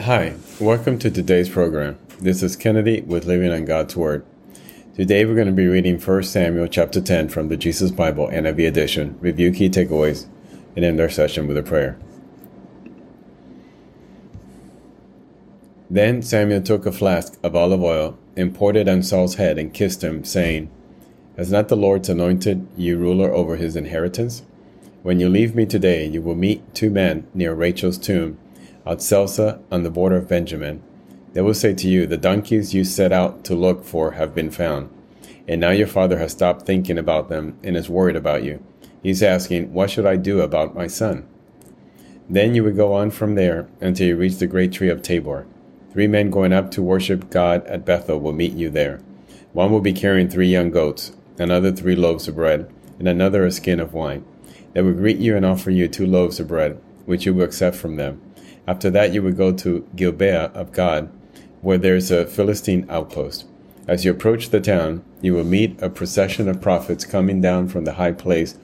Hi, welcome to today's program. This is Kennedy with Living on God's Word. Today we're going to be reading 1 Samuel chapter 10 from the Jesus Bible NIV edition, review key takeaways, and end our session with a prayer. Then Samuel took a flask of olive oil and poured it on Saul's head and kissed him, saying, Has not the Lord anointed you ruler over his inheritance? When you leave me today, you will meet two men near Rachel's tomb at Zelzah on the border of Benjamin. They will say to you, The donkeys you set out to look for have been found. And now your father has stopped thinking about them and is worried about you. He's asking, What should I do about my son? Then you would go on from there until you reach the great tree of Tabor. Three men going up to worship God at Bethel will meet you there. One will be carrying three young goats, another three loaves of bread, and another a skin of wine. They will greet you and offer you two loaves of bread, which you will accept from them. After that, you would go to Gibeah of God, where there is a Philistine outpost. As you approach the town, you will meet a procession of prophets coming down from the high place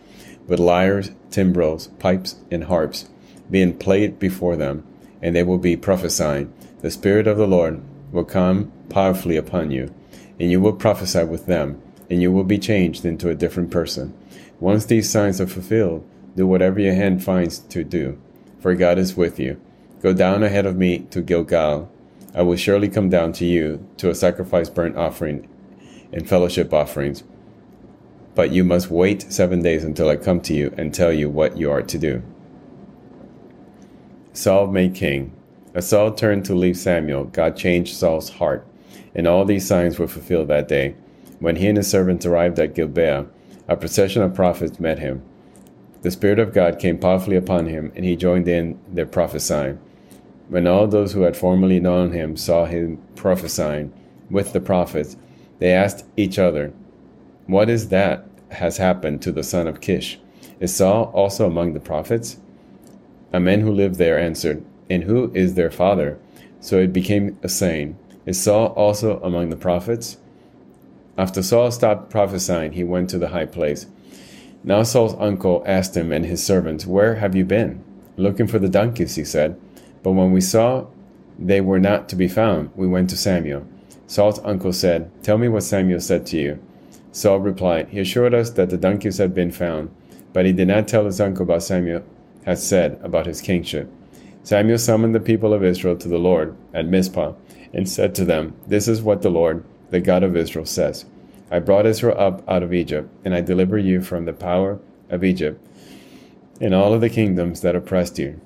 with lyres, timbrels, pipes, and harps being played before them, and they will be prophesying. The Spirit of the Lord will come powerfully upon you, and you will prophesy with them, and you will be changed into a different person. Once these signs are fulfilled, do whatever your hand finds to do, for God is with you. Go down ahead of me to Gilgal. I will surely come down to you to a sacrifice burnt offering and fellowship offerings. But you must wait seven days until I come to you and tell you what you are to do. Saul made king. As Saul turned to leave Samuel, God changed Saul's heart, and all these signs were fulfilled that day. When he and his servants arrived at Gibeah, a procession of prophets met him. The Spirit of God came powerfully upon him, and he joined in their prophesying. When all those who had formerly known him saw him prophesying with the prophets, they asked each other, What is that has happened to the son of Kish? Is Saul also among the prophets? A man who lived there answered, And who is their father? So it became a saying, Is Saul also among the prophets? After Saul stopped prophesying, he went to the high place. Now Saul's uncle asked him and his servants, Where have you been? Looking for the donkeys, he said. But when we saw they were not to be found, we went to Samuel. Saul's uncle said, Tell me what Samuel said to you. Saul replied, He assured us that the donkeys had been found, but he did not tell his uncle about Samuel had said about his kingship. Samuel summoned the people of Israel to the Lord at Mizpah and said to them, This is what the Lord, the God of Israel, says I brought Israel up out of Egypt, and I deliver you from the power of Egypt and all of the kingdoms that oppressed you.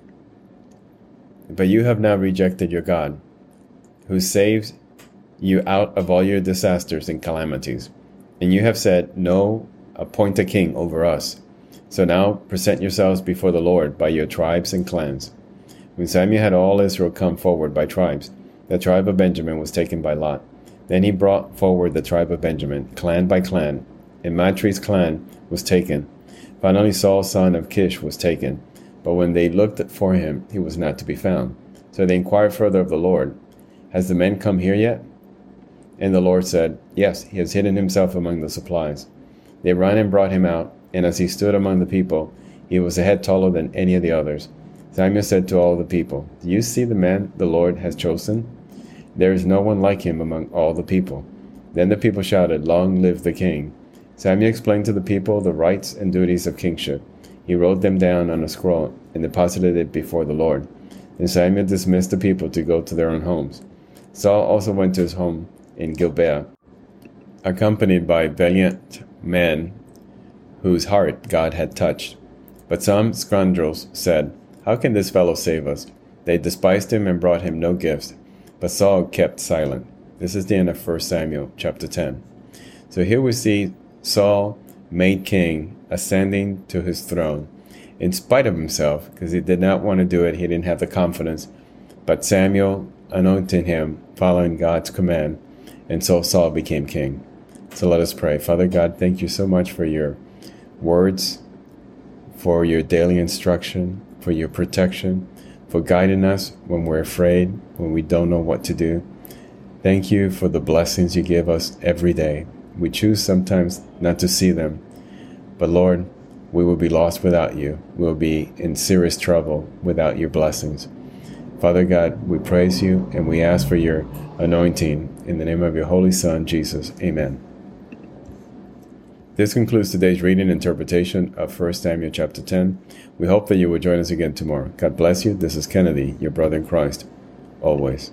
But you have now rejected your God, who saves you out of all your disasters and calamities. And you have said, No, appoint a king over us. So now present yourselves before the Lord by your tribes and clans. When Samuel had all Israel come forward by tribes, the tribe of Benjamin was taken by Lot. Then he brought forward the tribe of Benjamin, clan by clan, and Matri's clan was taken. Finally, Saul son of Kish was taken. But when they looked for him, he was not to be found. So they inquired further of the Lord, Has the man come here yet? And the Lord said, Yes, he has hidden himself among the supplies. They ran and brought him out, and as he stood among the people, he was a head taller than any of the others. Samuel said to all the people, Do you see the man the Lord has chosen? There is no one like him among all the people. Then the people shouted, Long live the king! Samuel explained to the people the rights and duties of kingship. He wrote them down on a scroll and deposited it before the Lord. Then Samuel dismissed the people to go to their own homes. Saul also went to his home in Gibeah, accompanied by valiant men whose heart God had touched. But some scoundrels said, How can this fellow save us? They despised him and brought him no gifts. But Saul kept silent. This is the end of 1 Samuel chapter 10. So here we see Saul made king ascending to his throne in spite of himself, because he did not want to do it. He didn't have the confidence. But Samuel anointed him, following God's command, and so Saul became king. So let us pray. Father God, thank you so much for your words, for your daily instruction, for your protection, for guiding us when we're afraid, when we don't know what to do. Thank you for the blessings you give us every day. We choose sometimes not to see them, but Lord, we will be lost without you. We'll be in serious trouble without your blessings. Father God, we praise you and we ask for your anointing in the name of your Holy Son, Jesus. Amen. This concludes today's reading and interpretation of 1 Samuel chapter 10. We hope that you will join us again tomorrow. God bless you. This is Kennedy, your brother in Christ, always.